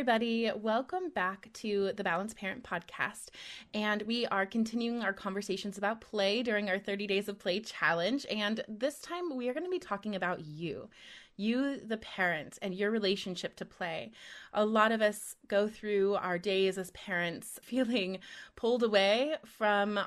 Everybody. Welcome back to the Balanced Parent Podcast. And we are continuing our conversations about play during our 30 Days of Play challenge. And this time we are going to be talking about you you, the parent, and your relationship to play. A lot of us go through our days as parents feeling pulled away from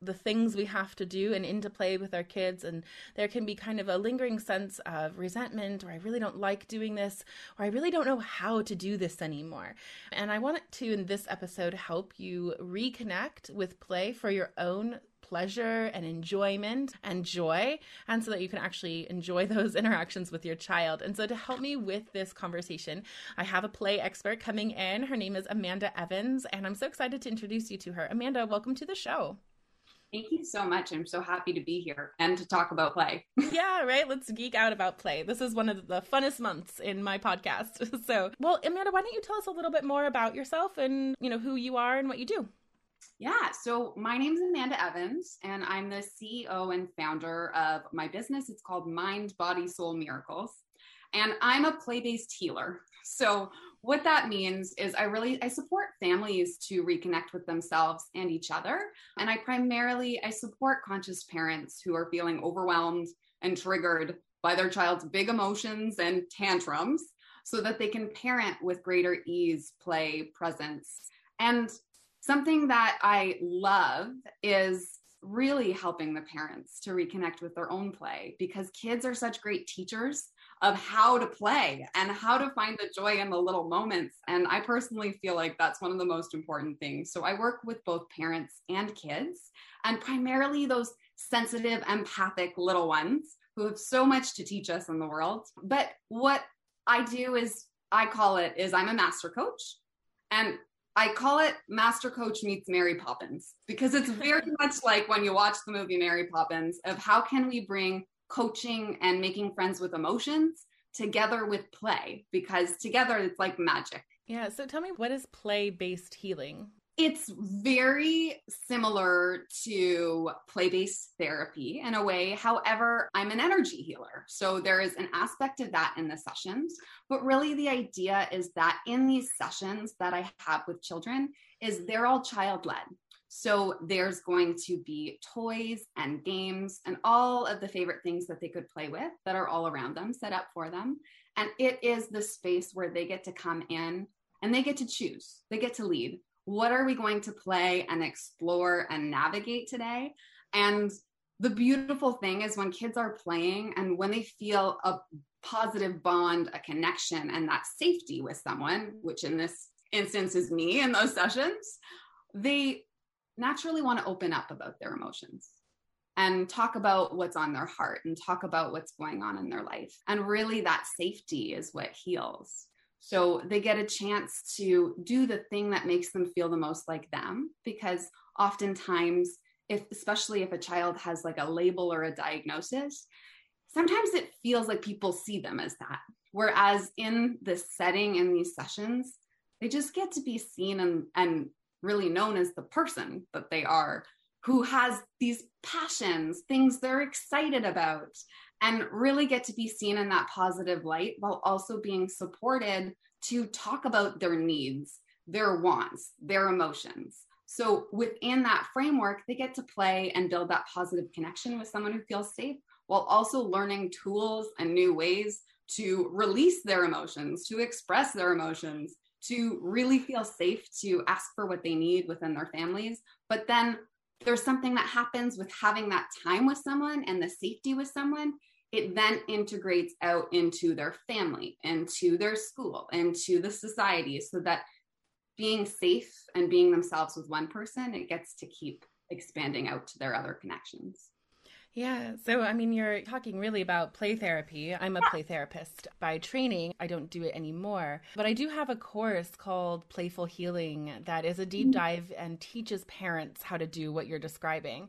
the things we have to do and into play with our kids and there can be kind of a lingering sense of resentment or i really don't like doing this or i really don't know how to do this anymore and i want to in this episode help you reconnect with play for your own pleasure and enjoyment and joy, and so that you can actually enjoy those interactions with your child. And so, to help me with this conversation, I have a play expert coming in. Her name is Amanda Evans, and I'm so excited to introduce you to her. Amanda, welcome to the show. Thank you so much. I'm so happy to be here and to talk about play. yeah, right. Let's geek out about play. This is one of the funnest months in my podcast. So, well, Amanda, why don't you tell us a little bit more about yourself and, you know, who you are and what you do? Yeah, so my name is Amanda Evans, and I'm the CEO and founder of my business. It's called Mind, Body, Soul Miracles. And I'm a play based healer. So, what that means is I really I support families to reconnect with themselves and each other and I primarily I support conscious parents who are feeling overwhelmed and triggered by their child's big emotions and tantrums so that they can parent with greater ease, play, presence. And something that I love is really helping the parents to reconnect with their own play because kids are such great teachers of how to play and how to find the joy in the little moments. And I personally feel like that's one of the most important things. So I work with both parents and kids, and primarily those sensitive, empathic little ones who have so much to teach us in the world. But what I do is I call it is I'm a master coach. And I call it Master Coach meets Mary Poppins because it's very much like when you watch the movie Mary Poppins of how can we bring coaching and making friends with emotions together with play because together it's like magic. Yeah, so tell me what is play based healing? It's very similar to play based therapy in a way. However, I'm an energy healer. So there is an aspect of that in the sessions. But really, the idea is that in these sessions that I have with children, is they're all child led. So there's going to be toys and games and all of the favorite things that they could play with that are all around them, set up for them. And it is the space where they get to come in and they get to choose, they get to lead what are we going to play and explore and navigate today? And the beautiful thing is when kids are playing and when they feel a positive bond, a connection, and that safety with someone, which in this instance is me in those sessions, they naturally want to open up about their emotions and talk about what's on their heart and talk about what's going on in their life. And really, that safety is what heals. So they get a chance to do the thing that makes them feel the most like them because oftentimes if especially if a child has like a label or a diagnosis, sometimes it feels like people see them as that. Whereas in this setting in these sessions, they just get to be seen and, and really known as the person that they are who has these passions, things they're excited about. and really get to be seen in that positive light while also being supported to talk about their needs, their wants, their emotions. So within that framework, they get to play and build that positive connection with someone who feels safe while also learning tools and new ways to release their emotions, to express their emotions, to really feel safe to ask for what they need within their families. But then there's something that happens with having that time with someone and the safety with someone. It then integrates out into their family, into their school, into the society, so that being safe and being themselves with one person, it gets to keep expanding out to their other connections. Yeah. So, I mean, you're talking really about play therapy. I'm a play therapist by training. I don't do it anymore, but I do have a course called Playful Healing that is a deep mm-hmm. dive and teaches parents how to do what you're describing.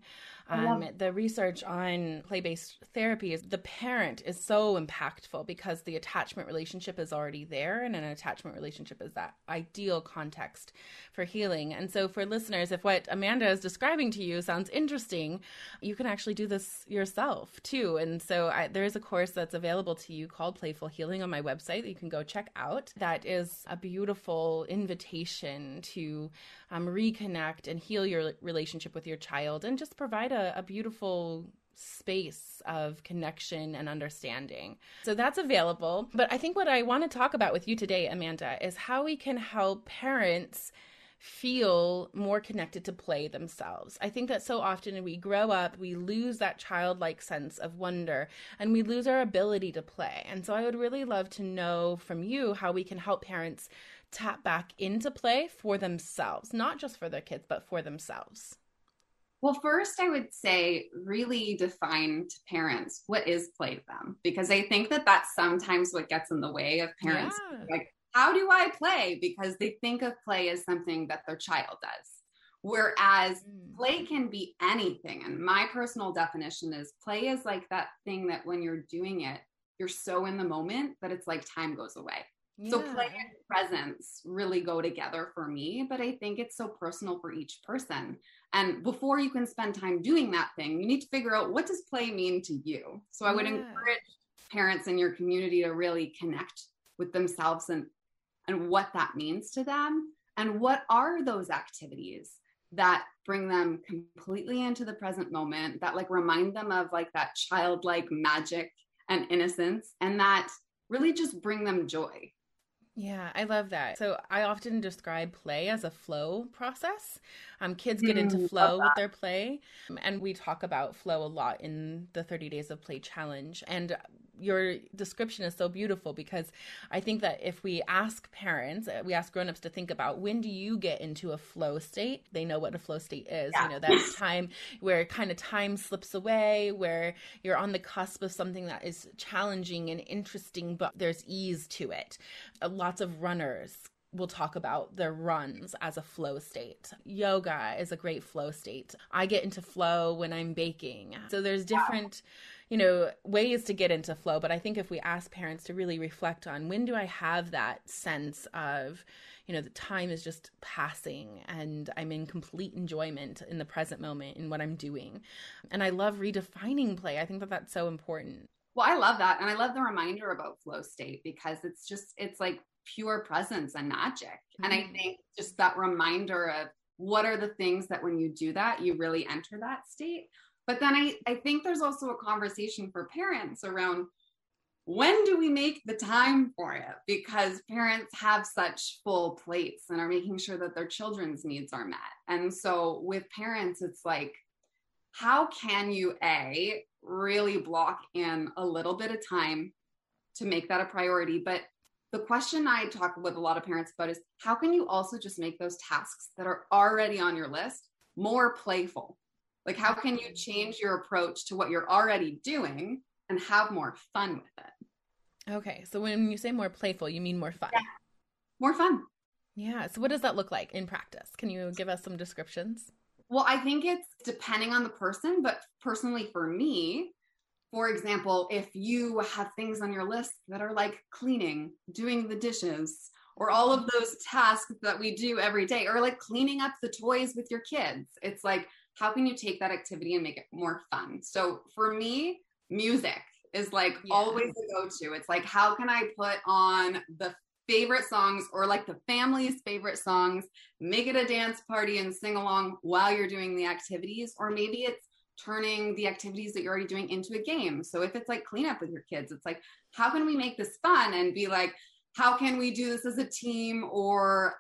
Um, the research on play based therapy is the parent is so impactful because the attachment relationship is already there, and an attachment relationship is that ideal context for healing. And so, for listeners, if what Amanda is describing to you sounds interesting, you can actually do this yourself too. And so, I, there is a course that's available to you called Playful Healing on my website that you can go check out. That is a beautiful invitation to um, reconnect and heal your relationship with your child and just provide a, a beautiful space of connection and understanding. So that's available. But I think what I want to talk about with you today, Amanda, is how we can help parents feel more connected to play themselves. I think that so often we grow up, we lose that childlike sense of wonder and we lose our ability to play. And so I would really love to know from you how we can help parents tap back into play for themselves, not just for their kids, but for themselves? Well, first, I would say really define to parents what is play to them, because I think that that's sometimes what gets in the way of parents. Yeah. Like, how do I play? Because they think of play as something that their child does. Whereas mm. play can be anything. And my personal definition is play is like that thing that when you're doing it, you're so in the moment that it's like time goes away. Yeah. So play and presence really go together for me, but I think it's so personal for each person. And before you can spend time doing that thing, you need to figure out what does play mean to you. So I would yeah. encourage parents in your community to really connect with themselves and and what that means to them and what are those activities that bring them completely into the present moment that like remind them of like that childlike magic and innocence and that really just bring them joy yeah, I love that. So I often describe play as a flow process. Um, kids get into mm, flow with their play, and we talk about flow a lot in the 30 Days of Play Challenge. And your description is so beautiful because I think that if we ask parents, uh, we ask grown-ups to think about when do you get into a flow state? They know what a flow state is. Yeah. You know, that time where kind of time slips away, where you're on the cusp of something that is challenging and interesting, but there's ease to it. Uh, lots of runners will talk about their runs as a flow state. Yoga is a great flow state. I get into flow when I'm baking. So there's different wow you know, ways to get into flow. But I think if we ask parents to really reflect on when do I have that sense of, you know, the time is just passing and I'm in complete enjoyment in the present moment in what I'm doing. And I love redefining play. I think that that's so important. Well, I love that. And I love the reminder about flow state because it's just, it's like pure presence and magic. Mm-hmm. And I mm-hmm. think just that reminder of what are the things that when you do that, you really enter that state. But then I, I think there's also a conversation for parents around when do we make the time for it? Because parents have such full plates and are making sure that their children's needs are met. And so with parents, it's like, how can you, A, really block in a little bit of time to make that a priority? But the question I talk with a lot of parents about is how can you also just make those tasks that are already on your list more playful? Like, how can you change your approach to what you're already doing and have more fun with it? Okay. So, when you say more playful, you mean more fun? Yeah. More fun. Yeah. So, what does that look like in practice? Can you give us some descriptions? Well, I think it's depending on the person, but personally for me, for example, if you have things on your list that are like cleaning, doing the dishes, or all of those tasks that we do every day, or like cleaning up the toys with your kids, it's like how can you take that activity and make it more fun? So for me, music is like yeah. always the go-to. It's like, how can I put on the favorite songs or like the family's favorite songs, make it a dance party and sing along while you're doing the activities. Or maybe it's turning the activities that you're already doing into a game. So if it's like cleanup with your kids, it's like, how can we make this fun and be like, how can we do this as a team or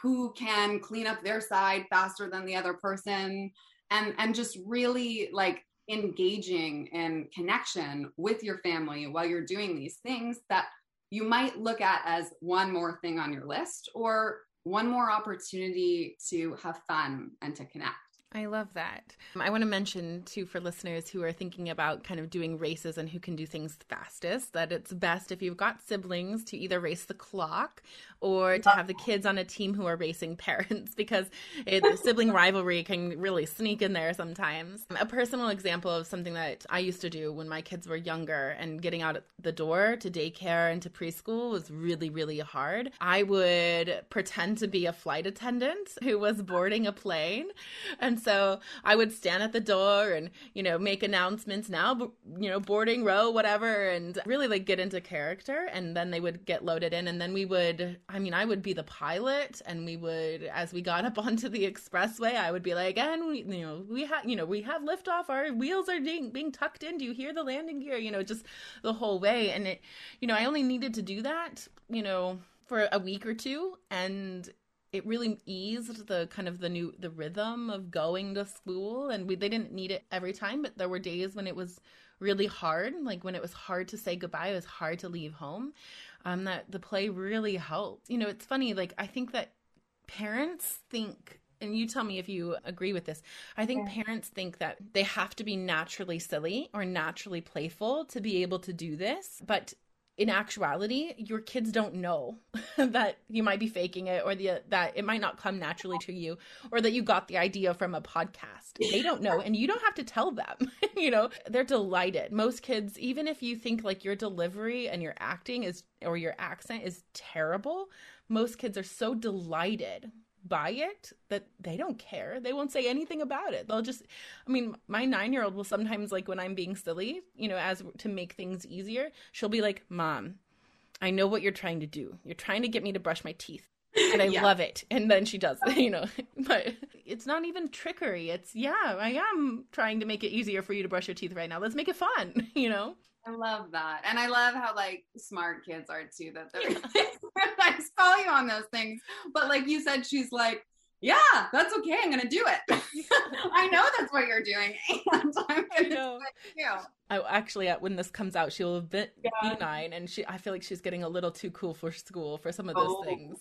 who can clean up their side faster than the other person and and just really like engaging in connection with your family while you're doing these things that you might look at as one more thing on your list or one more opportunity to have fun and to connect. I love that. I want to mention too for listeners who are thinking about kind of doing races and who can do things fastest that it's best if you've got siblings to either race the clock or to have the kids on a team who are racing parents because it, sibling rivalry can really sneak in there sometimes. A personal example of something that I used to do when my kids were younger and getting out the door to daycare and to preschool was really, really hard. I would pretend to be a flight attendant who was boarding a plane. And so I would stand at the door and, you know, make announcements now, you know, boarding row, whatever, and really like get into character. And then they would get loaded in and then we would I mean, I would be the pilot, and we would, as we got up onto the expressway, I would be like, and we, you know, we have, you know, we have liftoff. Our wheels are being, being tucked in. Do you hear the landing gear? You know, just the whole way. And it, you know, I only needed to do that, you know, for a week or two, and it really eased the kind of the new the rhythm of going to school. And we they didn't need it every time, but there were days when it was really hard, like when it was hard to say goodbye, it was hard to leave home um, that the play really helped. You know, it's funny, like, I think that parents think and you tell me if you agree with this. I think yeah. parents think that they have to be naturally silly or naturally playful to be able to do this. But in actuality, your kids don't know that you might be faking it or the, that it might not come naturally to you or that you got the idea from a podcast. They don't know and you don't have to tell them. you know, they're delighted. Most kids, even if you think like your delivery and your acting is or your accent is terrible, most kids are so delighted by it that they don't care. They won't say anything about it. They'll just I mean, my 9-year-old will sometimes like when I'm being silly, you know, as to make things easier, she'll be like, "Mom, I know what you're trying to do. You're trying to get me to brush my teeth." And I yeah. love it. And then she does, you know. But it's not even trickery. It's, yeah, I am trying to make it easier for you to brush your teeth right now. Let's make it fun, you know? I love that. And I love how like smart kids are too, that they're I call you on those things. But like you said, she's like, yeah, that's okay. I'm gonna do it. I know that's what you're doing, and I'm gonna do it. I actually, uh, when this comes out, she'll be, yeah. be nine, and she. I feel like she's getting a little too cool for school for some of those oh. things.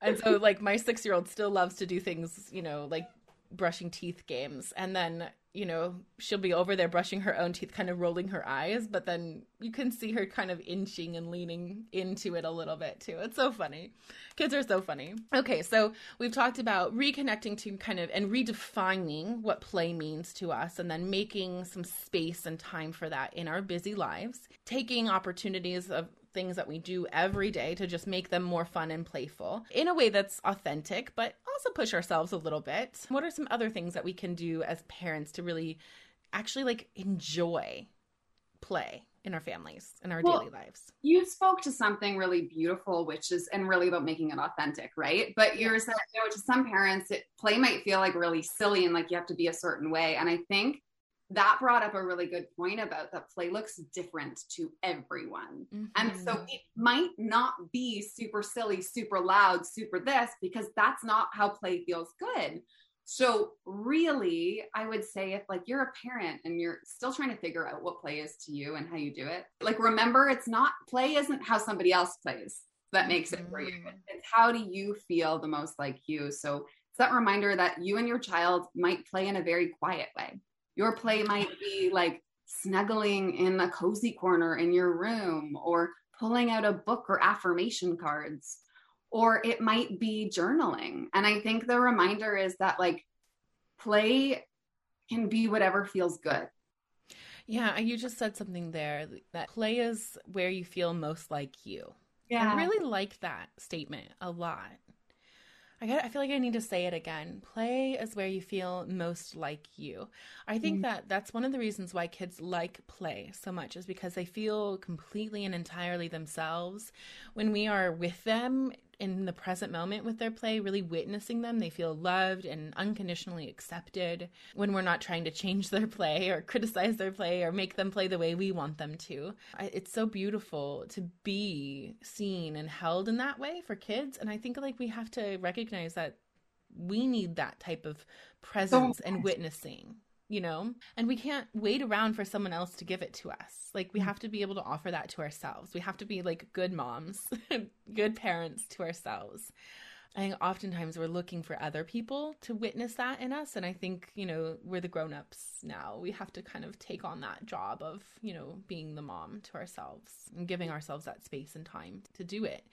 And so, like, my six year old still loves to do things, you know, like brushing teeth games, and then you know, she'll be over there brushing her own teeth, kind of rolling her eyes, but then you can see her kind of inching and leaning into it a little bit too. It's so funny. Kids are so funny. Okay, so we've talked about reconnecting to kind of and redefining what play means to us and then making some space and time for that in our busy lives, taking opportunities of things that we do every day to just make them more fun and playful in a way that's authentic, but also push ourselves a little bit. What are some other things that we can do as parents to really actually like enjoy play in our families in our well, daily lives you spoke to something really beautiful which is and really about making it authentic right but you're saying you know to some parents it play might feel like really silly and like you have to be a certain way and i think that brought up a really good point about that play looks different to everyone. Mm-hmm. And so mm-hmm. it might not be super silly, super loud, super this, because that's not how play feels good. So, really, I would say if like you're a parent and you're still trying to figure out what play is to you and how you do it, like remember, it's not play isn't how somebody else plays that makes it for you. Mm-hmm. It's how do you feel the most like you. So, it's that reminder that you and your child might play in a very quiet way your play might be like snuggling in a cozy corner in your room or pulling out a book or affirmation cards or it might be journaling and i think the reminder is that like play can be whatever feels good yeah you just said something there that play is where you feel most like you yeah i really like that statement a lot I, got, I feel like I need to say it again. Play is where you feel most like you. I think mm. that that's one of the reasons why kids like play so much is because they feel completely and entirely themselves. When we are with them, in the present moment with their play, really witnessing them. They feel loved and unconditionally accepted when we're not trying to change their play or criticize their play or make them play the way we want them to. It's so beautiful to be seen and held in that way for kids. And I think like we have to recognize that we need that type of presence and witnessing you know? And we can't wait around for someone else to give it to us. Like, we mm. have to be able to offer that to ourselves. We have to be like good moms, good parents to ourselves. I think oftentimes we're looking for other people to witness that in us. And I think, you know, we're the grown ups now. We have to kind of take on that job of, you know, being the mom to ourselves and giving ourselves that space and time to do it.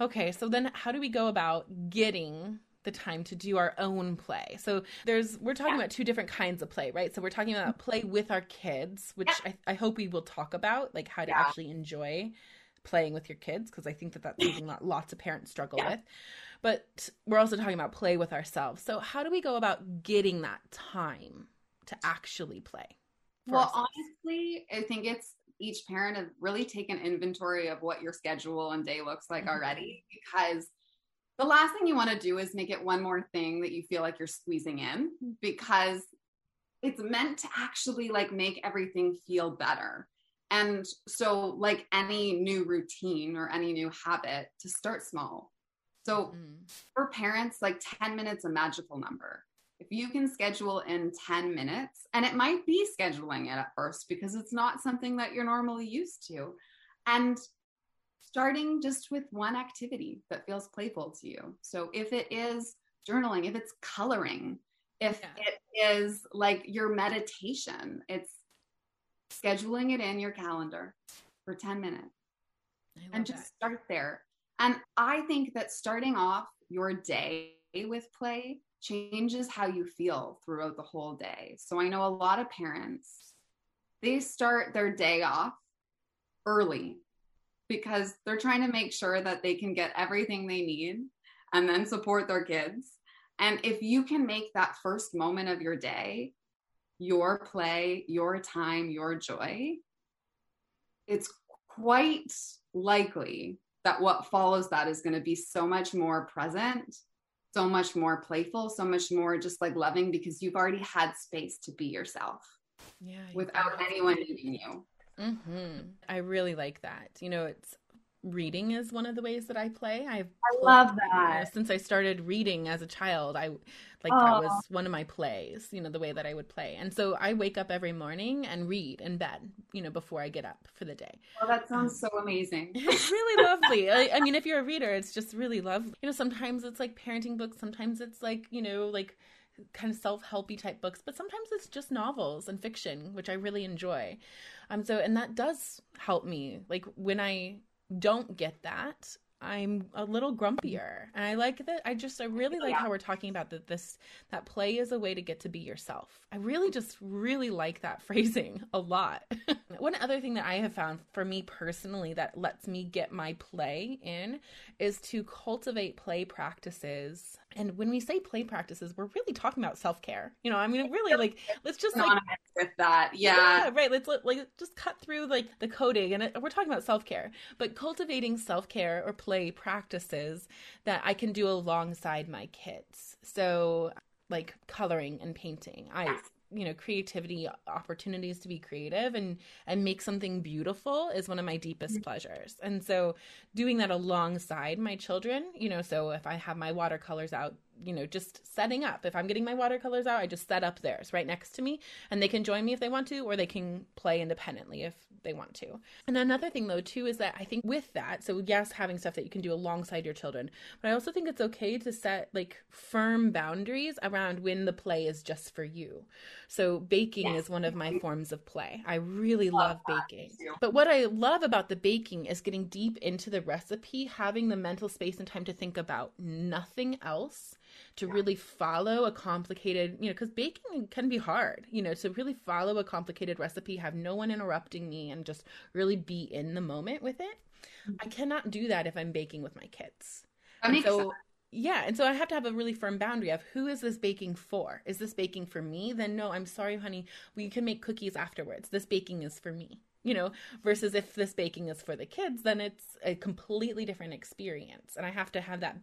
Okay, so then how do we go about getting the time to do our own play. So there's we're talking yeah. about two different kinds of play, right? So we're talking about play with our kids, which yeah. I, I, hope we will talk about, like how to yeah. actually enjoy playing with your kids, because I think that that's something that lots of parents struggle with. But we're also talking about play with ourselves. So how do we go about getting that time to actually play? Well, ourselves? honestly, I think it's each parent have really taken inventory of what your schedule and day looks like mm-hmm. already because the last thing you want to do is make it one more thing that you feel like you're squeezing in because it's meant to actually like make everything feel better. And so, like any new routine or any new habit, to start small. So, mm. for parents, like 10 minutes a magical number. If you can schedule in 10 minutes, and it might be scheduling it at first because it's not something that you're normally used to. And starting just with one activity that feels playful to you. So if it is journaling, if it's coloring, if yeah. it is like your meditation, it's scheduling it in your calendar for 10 minutes and just that. start there. And I think that starting off your day with play changes how you feel throughout the whole day. So I know a lot of parents, they start their day off early because they're trying to make sure that they can get everything they need and then support their kids. And if you can make that first moment of your day your play, your time, your joy, it's quite likely that what follows that is going to be so much more present, so much more playful, so much more just like loving because you've already had space to be yourself. Yeah. Without anyone needing you. Mm-hmm. I really like that. You know, it's reading is one of the ways that I play. I've I love that. You know, since I started reading as a child, I like that was one of my plays, you know, the way that I would play. And so I wake up every morning and read in bed, you know, before I get up for the day. Well, that sounds um, so amazing. It's really lovely. I, I mean, if you're a reader, it's just really lovely. You know, sometimes it's like parenting books, sometimes it's like, you know, like kind of self-helpy type books but sometimes it's just novels and fiction which i really enjoy um so and that does help me like when i don't get that I'm a little grumpier. And I like that. I just, I really like yeah. how we're talking about that this, that play is a way to get to be yourself. I really just really like that phrasing a lot. One other thing that I have found for me personally that lets me get my play in is to cultivate play practices. And when we say play practices, we're really talking about self care. You know, I mean, really like, let's just like, with that. Yeah. yeah right. Let's like, just cut through like the coding and it, we're talking about self care, but cultivating self care or play practices that I can do alongside my kids. So, like coloring and painting. I you know creativity opportunities to be creative and and make something beautiful is one of my deepest mm-hmm. pleasures and so doing that alongside my children you know so if i have my watercolors out you know, just setting up. If I'm getting my watercolors out, I just set up theirs right next to me and they can join me if they want to, or they can play independently if they want to. And another thing though, too, is that I think with that, so yes, having stuff that you can do alongside your children, but I also think it's okay to set like firm boundaries around when the play is just for you. So baking yes. is one of my forms of play. I really love, love baking. But what I love about the baking is getting deep into the recipe, having the mental space and time to think about nothing else to yeah. really follow a complicated, you know, because baking can be hard, you know, to really follow a complicated recipe, have no one interrupting me, and just really be in the moment with it. Mm-hmm. I cannot do that if I'm baking with my kids. That makes so, sense. yeah, and so I have to have a really firm boundary of who is this baking for? Is this baking for me? Then no, I'm sorry, honey. We can make cookies afterwards. This baking is for me. You know, versus if this baking is for the kids, then it's a completely different experience. And I have to have that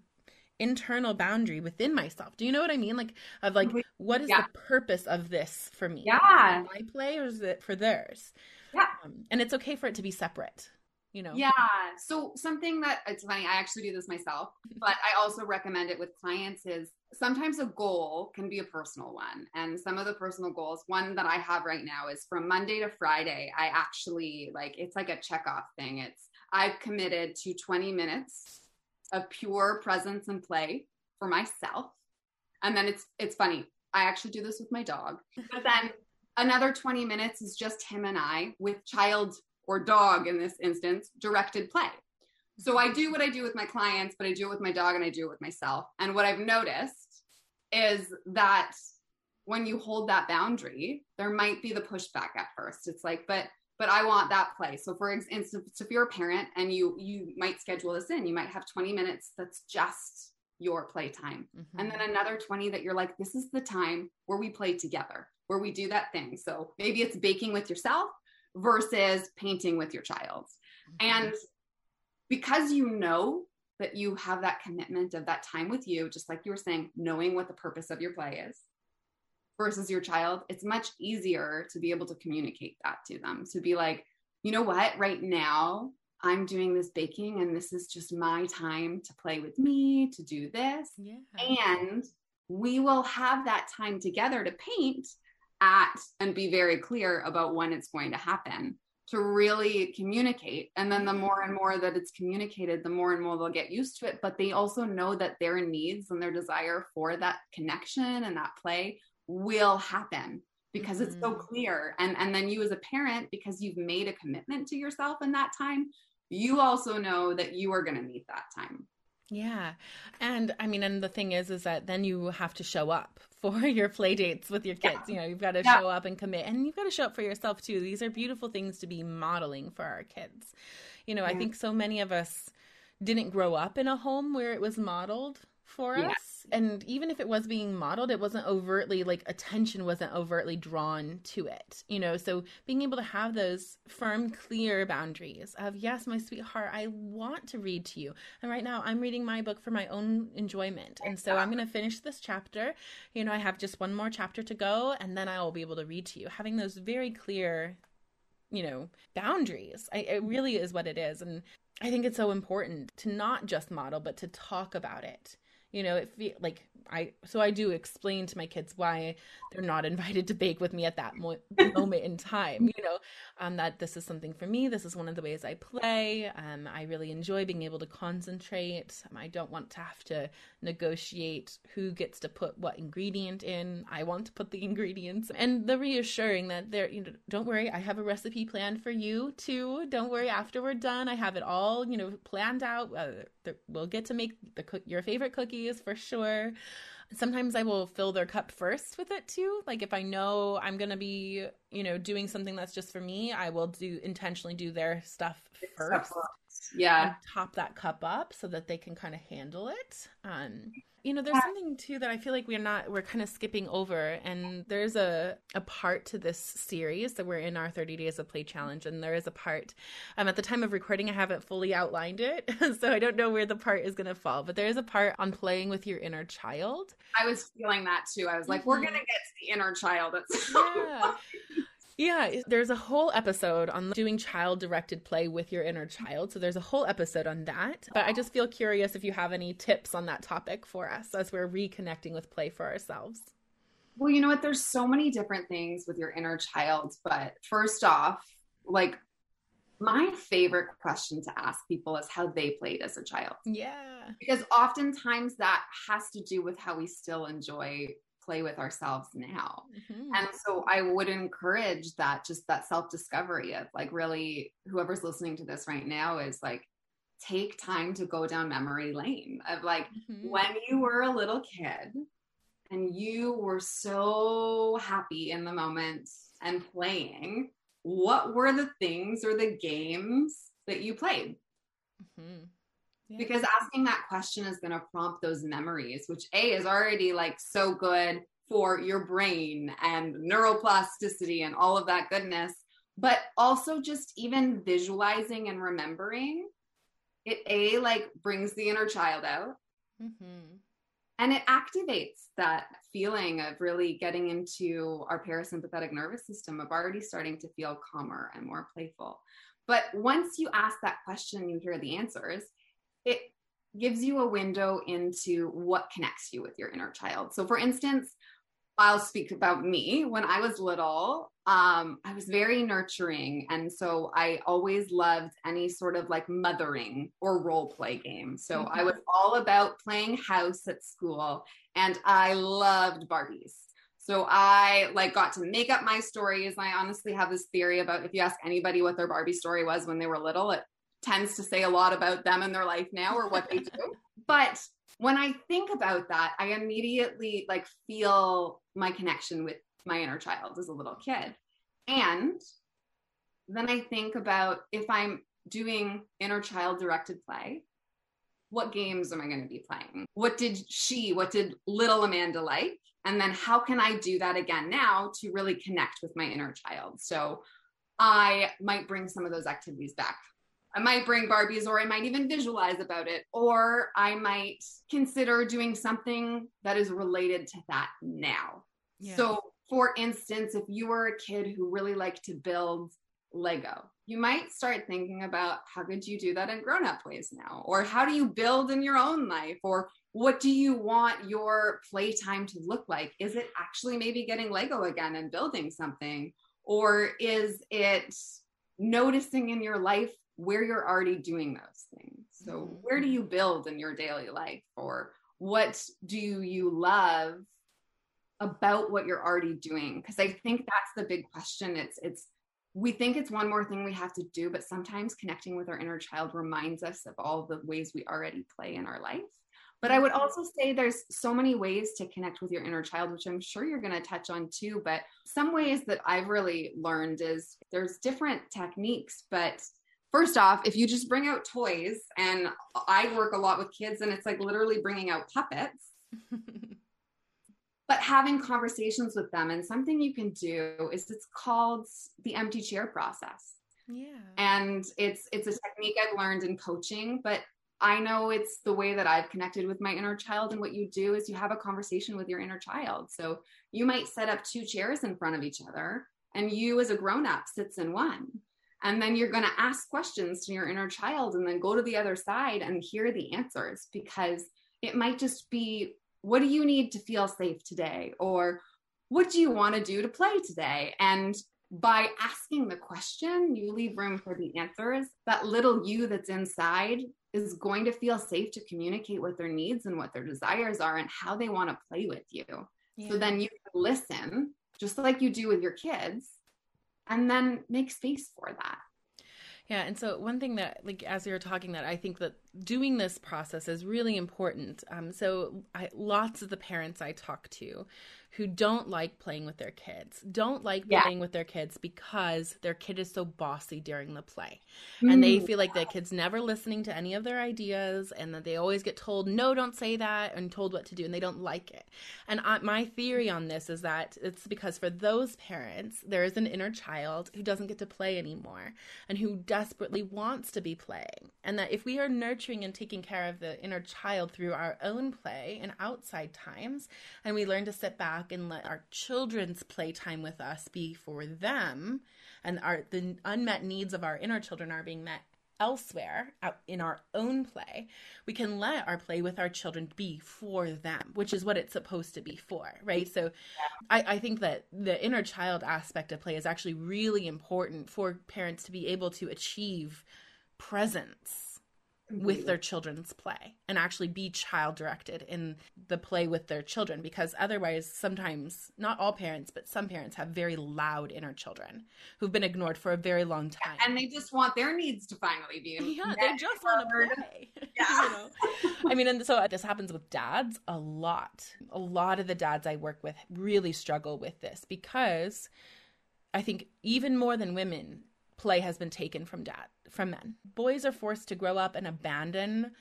internal boundary within myself. Do you know what I mean? Like of like what is yeah. the purpose of this for me? Yeah. My play or is it for theirs? Yeah. Um, and it's okay for it to be separate you know yeah so something that it's funny i actually do this myself but i also recommend it with clients is sometimes a goal can be a personal one and some of the personal goals one that i have right now is from monday to friday i actually like it's like a check off thing it's i've committed to 20 minutes of pure presence and play for myself and then it's it's funny i actually do this with my dog but then another 20 minutes is just him and i with child or dog in this instance, directed play. So I do what I do with my clients, but I do it with my dog and I do it with myself. And what I've noticed is that when you hold that boundary, there might be the pushback at first. It's like, but but I want that play. So for instance, if you're a parent and you you might schedule this in, you might have 20 minutes that's just your playtime. Mm-hmm. And then another 20 that you're like, this is the time where we play together, where we do that thing. So maybe it's baking with yourself, versus painting with your child. Mm-hmm. And because you know that you have that commitment of that time with you, just like you were saying, knowing what the purpose of your play is versus your child, it's much easier to be able to communicate that to them. To be like, you know what, right now I'm doing this baking and this is just my time to play with me, to do this. Yeah. And we will have that time together to paint at and be very clear about when it's going to happen to really communicate. And then the more and more that it's communicated, the more and more they'll get used to it. But they also know that their needs and their desire for that connection and that play will happen because mm-hmm. it's so mm-hmm. clear. And and then you as a parent, because you've made a commitment to yourself in that time, you also know that you are going to meet that time. Yeah. And I mean, and the thing is, is that then you have to show up for your play dates with your kids. Yeah. You know, you've got to yeah. show up and commit and you've got to show up for yourself too. These are beautiful things to be modeling for our kids. You know, yeah. I think so many of us didn't grow up in a home where it was modeled for us. And even if it was being modeled it wasn't overtly like attention wasn't overtly drawn to it you know? So being able to have those firm clear boundaries of yes my sweetheart i want to read to you. And right now i'm reading my book for my own enjoyment. And so i'm going to finish this chapter. You know i have just one more chapter to go and then i will be able to read to you. Having those very clear you know boundaries I, it really is what it is. And i think it's so important to not just model but to talk about it you know it feels like I so I do explain to my kids why they're not invited to bake with me at that mo- moment in time. You know, um, that this is something for me. This is one of the ways I play. Um, I really enjoy being able to concentrate. Um, I don't want to have to negotiate who gets to put what ingredient in. I want to put the ingredients, and the reassuring that they're you know don't worry. I have a recipe planned for you too. Don't worry. After we're done, I have it all you know planned out. Uh, we'll get to make the cook your favorite cookies for sure. Sometimes I will fill their cup first with it too. Like if I know I'm going to be, you know, doing something that's just for me, I will do intentionally do their stuff first. Yeah. top that cup up so that they can kind of handle it. Um you know there's something too that i feel like we're not we're kind of skipping over and there's a a part to this series that we're in our 30 days of play challenge and there is a part um at the time of recording i haven't fully outlined it so i don't know where the part is going to fall but there is a part on playing with your inner child. I was feeling that too. I was like mm-hmm. we're going to get to the inner child yeah yeah, there's a whole episode on doing child directed play with your inner child. So there's a whole episode on that. But I just feel curious if you have any tips on that topic for us as we're reconnecting with play for ourselves. Well, you know what? There's so many different things with your inner child. But first off, like my favorite question to ask people is how they played as a child. Yeah. Because oftentimes that has to do with how we still enjoy play with ourselves now. Mm-hmm. And so I would encourage that just that self discovery of like really whoever's listening to this right now is like take time to go down memory lane of like mm-hmm. when you were a little kid and you were so happy in the moment and playing what were the things or the games that you played mm-hmm. Yeah. Because asking that question is going to prompt those memories, which A is already like so good for your brain and neuroplasticity and all of that goodness. But also just even visualizing and remembering it, A, like brings the inner child out. Mm-hmm. And it activates that feeling of really getting into our parasympathetic nervous system, of already starting to feel calmer and more playful. But once you ask that question, you hear the answers, it gives you a window into what connects you with your inner child. So, for instance, I'll speak about me. When I was little, um, I was very nurturing. And so I always loved any sort of like mothering or role play game. So mm-hmm. I was all about playing house at school and I loved Barbies. So I like got to make up my stories. I honestly have this theory about if you ask anybody what their Barbie story was when they were little, it tends to say a lot about them and their life now or what they do. but when I think about that, I immediately like feel my connection with my inner child as a little kid. And then I think about if I'm doing inner child directed play, what games am I going to be playing? What did she, what did little Amanda like? And then how can I do that again now to really connect with my inner child? So I might bring some of those activities back. I might bring Barbies or I might even visualize about it, or I might consider doing something that is related to that now. Yeah. So, for instance, if you were a kid who really liked to build Lego, you might start thinking about how could you do that in grown up ways now? Or how do you build in your own life? Or what do you want your playtime to look like? Is it actually maybe getting Lego again and building something? Or is it noticing in your life where you're already doing those things? So, mm-hmm. where do you build in your daily life? Or what do you love about what you're already doing? Because I think that's the big question. It's, it's, we think it's one more thing we have to do, but sometimes connecting with our inner child reminds us of all the ways we already play in our life. But I would mm-hmm. also say there's so many ways to connect with your inner child, which I'm sure you're going to touch on too. But some ways that I've really learned is there's different techniques. But first off, if you just bring out toys, and I work a lot with kids, and it's like literally bringing out puppets. but having conversations with them and something you can do is it's called the empty chair process yeah and it's it's a technique i've learned in coaching but I know it's the way that I've connected with my inner child. And what you do is you have a conversation with your inner child. So you might set up two chairs in front of each other, and you as a grown up sits in one. And then you're going to ask questions to your inner child and then go to the other side and hear the answers because it might just be what do you need to feel safe today? Or what do you want to do to play today? And by asking the question, you leave room for the answers. That little you that's inside is going to feel safe to communicate what their needs and what their desires are and how they want to play with you. Yeah. So then you listen, just like you do with your kids, and then make space for that. Yeah, and so one thing that, like, as you were talking, that I think that doing this process is really important. Um, so I, lots of the parents I talk to who don't like playing with their kids, don't like yeah. playing with their kids because their kid is so bossy during the play. Mm. And they mm. feel like their kid's never listening to any of their ideas and that they always get told, no, don't say that, and told what to do, and they don't like it. And I, my theory on this is that it's because for those parents, there is an inner child who doesn't get to play anymore and who desperately wants to be playing. And that if we are nurturing and taking care of the inner child through our own play and outside times, and we learn to sit back back and let our children's playtime with us be for them. And our the unmet needs of our inner children are being met elsewhere out in our own play. We can let our play with our children be for them which is what it's supposed to be for right? So I, I think that the inner child aspect of play is actually really important for parents to be able to achieve presence with mm-hmm. their children's play and actually be child directed in the play with their children because otherwise sometimes not all parents but some parents have very loud inner children who've been ignored for a very long time. And they just want their needs to finally be yeah they just want to play yeah. you know? i mean and so this happens with dads a lot. A lot of the dads i work with really struggle with this because i think even more than women play has been taken from dad from men. Boys are forced to grow up and abandon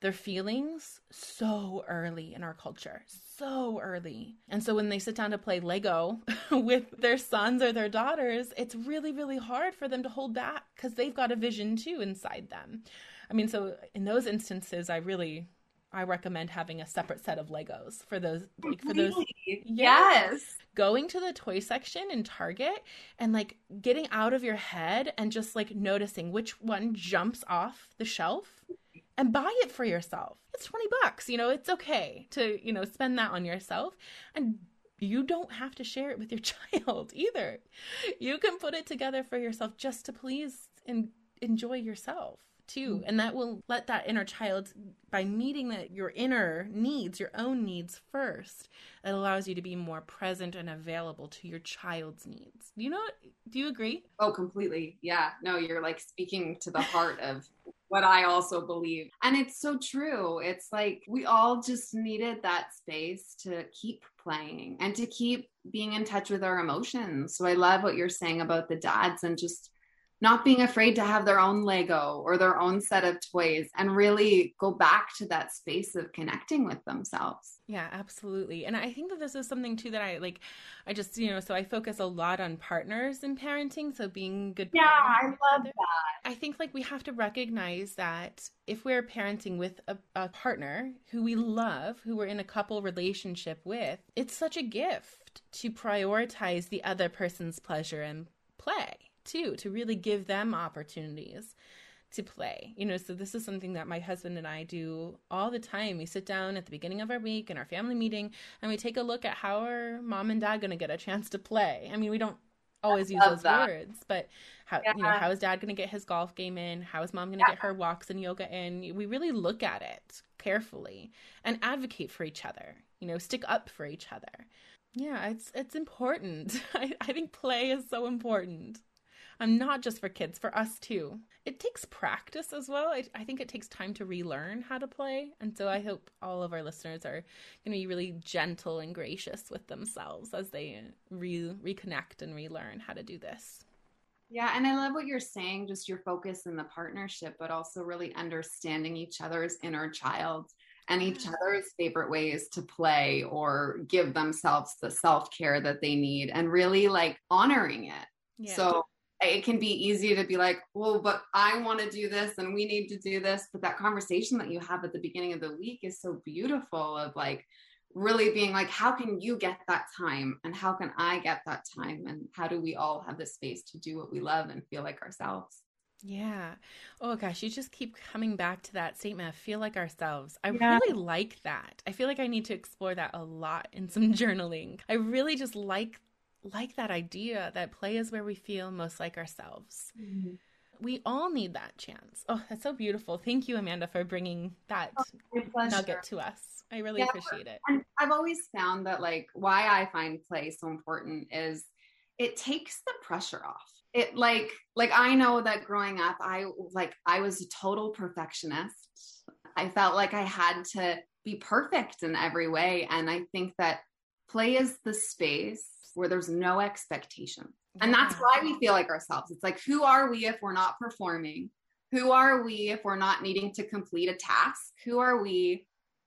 their feelings so early in our culture, so early. And so when they sit down to play Lego with their sons or their daughters, it's really, really hard for them to hold back because they've got a vision too inside them. I mean, so in those instances, I really I recommend having a separate set of Legos for those like for those yes. Going to the toy section in Target and like getting out of your head and just like noticing which one jumps off the shelf and buy it for yourself. It's 20 bucks, you know, it's okay to, you know, spend that on yourself and you don't have to share it with your child either. You can put it together for yourself just to please and enjoy yourself too. Mm-hmm. And that will let that inner child by meeting that your inner needs, your own needs first, it allows you to be more present and available to your child's needs. You know, do you agree? Oh, completely. Yeah. No, you're like speaking to the heart of what I also believe. And it's so true. It's like we all just needed that space to keep playing and to keep being in touch with our emotions. So I love what you're saying about the dads and just not being afraid to have their own Lego or their own set of toys and really go back to that space of connecting with themselves. Yeah, absolutely. And I think that this is something too that I like I just, you know, so I focus a lot on partners in parenting, so being good Yeah, I love that. I think like we have to recognize that if we're parenting with a, a partner who we love, who we're in a couple relationship with, it's such a gift to prioritize the other person's pleasure and play too, to really give them opportunities to play. You know, so this is something that my husband and I do all the time. We sit down at the beginning of our week in our family meeting and we take a look at how are mom and dad going to get a chance to play. I mean, we don't always use those that. words, but how yeah. you know, how is dad going to get his golf game in? How is mom going to yeah. get her walks and yoga in? We really look at it carefully and advocate for each other. You know, stick up for each other. Yeah, it's it's important. I, I think play is so important and not just for kids, for us too. It takes practice as well. I, I think it takes time to relearn how to play. And so I hope all of our listeners are going to be really gentle and gracious with themselves as they re- reconnect and relearn how to do this. Yeah, and I love what you're saying, just your focus in the partnership, but also really understanding each other's inner child and each other's favorite ways to play or give themselves the self care that they need and really like honoring it. Yeah. So it can be easy to be like, well, but I want to do this and we need to do this. But that conversation that you have at the beginning of the week is so beautiful of like really being like, how can you get that time? And how can I get that time? And how do we all have the space to do what we love and feel like ourselves? Yeah. Oh gosh, you just keep coming back to that statement. Feel like ourselves. I yeah. really like that. I feel like I need to explore that a lot in some journaling. I really just like like that idea that play is where we feel most like ourselves. Mm-hmm. We all need that chance. Oh, that's so beautiful. Thank you, Amanda, for bringing that oh, nugget to us. I really yeah, appreciate it. And I've always found that, like, why I find play so important is it takes the pressure off. It like, like I know that growing up, I like I was a total perfectionist. I felt like I had to be perfect in every way, and I think that play is the space where there's no expectation. And that's why we feel like ourselves. It's like, who are we if we're not performing? Who are we if we're not needing to complete a task? Who are we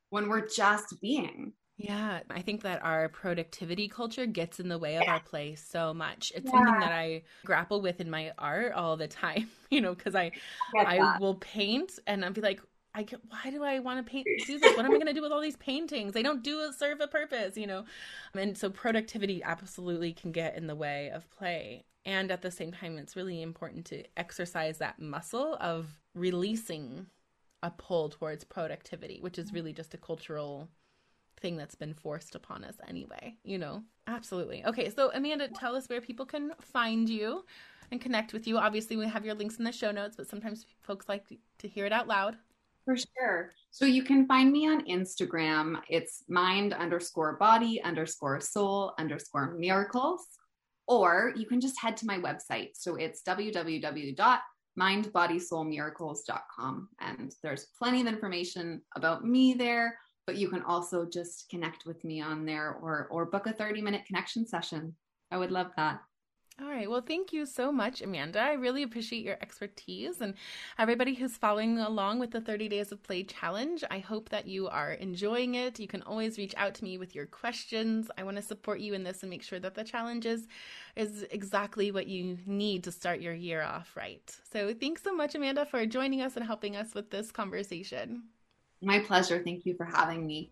when we're just being? Yeah, I think that our productivity culture gets in the way of yeah. our play so much. It's yeah. something that I grapple with in my art all the time, you know, because I I, I will paint and I'll be like, I get, why do I want to paint do this? What am I going to do with all these paintings? They don't do a serve a purpose, you know. And so productivity absolutely can get in the way of play. And at the same time, it's really important to exercise that muscle of releasing a pull towards productivity, which is really just a cultural thing that's been forced upon us anyway, you know. Absolutely. Okay, so Amanda, tell us where people can find you and connect with you. Obviously, we have your links in the show notes, but sometimes folks like to hear it out loud. For sure. So you can find me on Instagram. It's mind underscore body underscore soul underscore miracles. Or you can just head to my website. So it's www.mindbodysoulmiracles.com. And there's plenty of information about me there, but you can also just connect with me on there or or book a 30 minute connection session. I would love that. All right. Well, thank you so much, Amanda. I really appreciate your expertise and everybody who's following along with the 30 Days of Play challenge. I hope that you are enjoying it. You can always reach out to me with your questions. I want to support you in this and make sure that the challenge is, is exactly what you need to start your year off right. So, thanks so much, Amanda, for joining us and helping us with this conversation. My pleasure. Thank you for having me.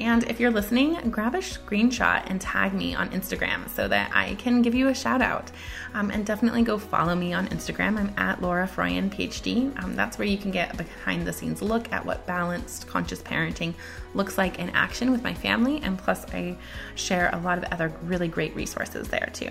And if you're listening, grab a screenshot and tag me on Instagram so that I can give you a shout out. Um, and definitely go follow me on Instagram. I'm at Laura Froyen, PhD. Um, that's where you can get a behind the scenes look at what balanced conscious parenting looks like in action with my family. And plus, I share a lot of other really great resources there too.